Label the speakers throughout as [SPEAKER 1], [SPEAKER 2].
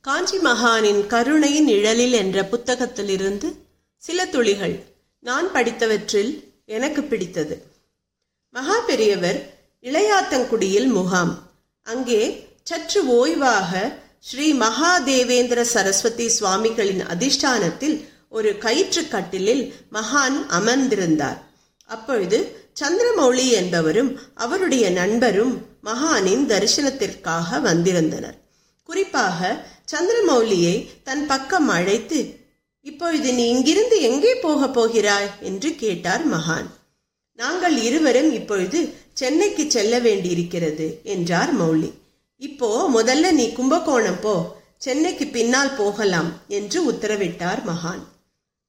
[SPEAKER 1] காஞ்சி மகானின் கருணையின் நிழலில் என்ற புத்தகத்திலிருந்து சில துளிகள் நான் படித்தவற்றில் எனக்கு பிடித்தது. மகா பெரியவர் இளையாத்தங்குடியில் முகாம். அங்கே சற்று ஓய்வாக ஸ்ரீ மகாதேவேந்திர சரஸ்வதி சுவாமிகளின் அதிஷ்டானத்தில் ஒரு கயிற்று கட்டிலில் மகான் அமர்ந்திருந்தார். அப்பொழுது சந்திரமௌலி என்பவரும் அவருடைய நண்பரும் மகானின் தரிசனத்திற்காக வந்திருந்தனர். குறிப்பாக சந்திரமௌலியை தன் பக்கம் அழைத்து இப்பொழுது நீ இங்கிருந்து எங்கே போகப் போகிறாய்? என்று கேட்டார் மகான். நாங்கள் இருவரும் இப்பொழுது சென்னைக்கு செல்ல வேண்டியிருக்கிறது என்றார் மௌலி. இப்போ முதல்ல நீ கும்பகோணம் போ சென்னைக்கு பின்னால் போகலாம் என்று உத்தரவிட்டார் மகான்.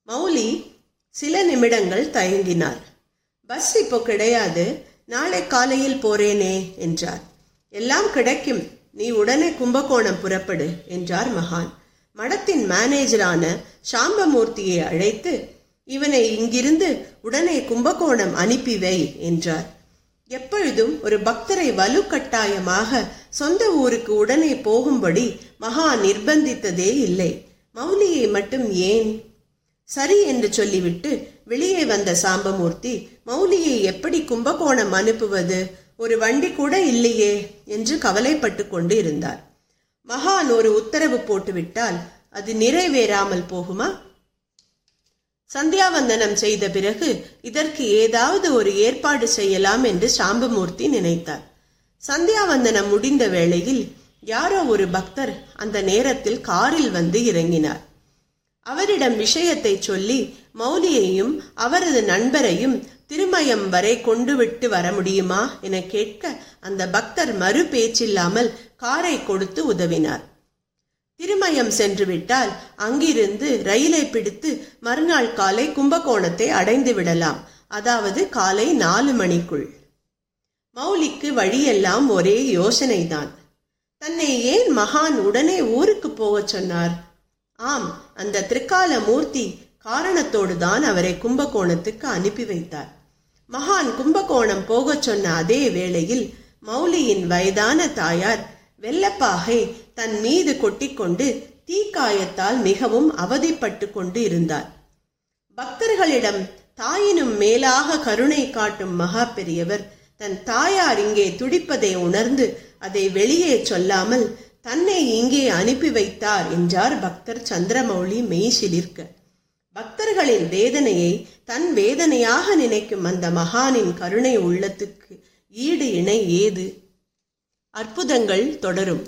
[SPEAKER 1] மௌலி சில நிமிடங்கள் தயங்கினார். பஸ் இப்போ கிடையாது நாளை காலையில் போறேனே என்றார். எல்லாம் கிடைக்கும் நீ உடனே கும்பகோணம் புறப்படு என்றார் மகான். மடத்தின் மேனேஜரான சாம்பமூர்த்தியை அழைத்து இவனை இங்கிருந்து உடனே கும்பகோணம் அனுப்பி வை என்றார். எப்பொழுதும் ஒரு பக்தரை வலுக்கட்டாயமாக சொந்த ஊருக்கு உடனே போகும்படி மகா நிர்பந்தித்ததே இல்லை. மௌலியை மட்டும் ஏன்? சரி என்று சொல்லிவிட்டு வெளியே வந்த சாம்பமூர்த்தி மௌலியை எப்படி கும்பகோணம் அனுப்புவது? ஒரு வண்டி கூட இல்லையே என்று கவலைப்பட்டு கொண்டு இருந்தார் மகான் ஒரு உத்தரவு போட்டுவிட்டால் அது நிறைவேறாமல் போகுமா? சந்தியாவந்தனம் செய்த பிறகு இதற்கு ஏதாவது ஒரு ஏற்பாடு செய்யலாம் என்று சாம்பமூர்த்தி நினைத்தார். சந்தியாவந்தனம் முடிந்த வேளையில் யாரோ ஒரு பக்தர் அந்த நேரத்தில் காரில் வந்து இறங்கினார். அவரிடம் விஷயத்தை சொல்லி மௌலியையும் அவரது நண்பரையும் திருமயம் வரை கொண்டு விட்டு வர முடியுமா? என கேட்க அந்த பக்தர் மறு பேச்சில்லாமல் காரை கொடுத்து உதவினார். திருமயம் சென்று விட்டால் அங்கிருந்து ரயிலை பிடித்து மறுநாள் காலை கும்பகோணத்தை அடைந்து விடலாம். அதாவது காலை நாலு மணிக்குள். மௌலிக்கு வழியெல்லாம் ஒரே யோசனைதான். தன்னை ஏன் மகான் உடனே ஊருக்கு போகச் சொன்னார்? ஆம் அந்த திரிகால மூர்த்தி காரணத்தோடு தான் அவரை கும்பகோணத்துக்கு அனுப்பி வைத்தார். மகான் கும்பகோணம் போகச் சொன்ன அதே வேளையில் மௌலியின் வயதான தாயார் வெள்ளப்பாகை தன் மீது கொட்டிக்கொண்டு தீக்காயத்தால் மிகவும் அவதிப்பட்டு கொண்டு இருந்தார். பக்தர்களிடம் தாயினும் மேலாக கருணை காட்டும் மகா பெரியவர் தன் தாயார் இங்கே துடிப்பதை உணர்ந்து அதை வெளியே சொல்லாமல் தன்னை இங்கே அனுப்பி வைத்தார் என்றார் பக்தர் சந்திரமௌலி மெய்சிலிர்க்க. பக்தர்களின் வேதனையை தன் வேதனையாக நினைக்கும் அந்த மகானின் கருணை உள்ளத்துக்கு ஈடு இணை ஏது? அற்புதங்கள் தொடரும்.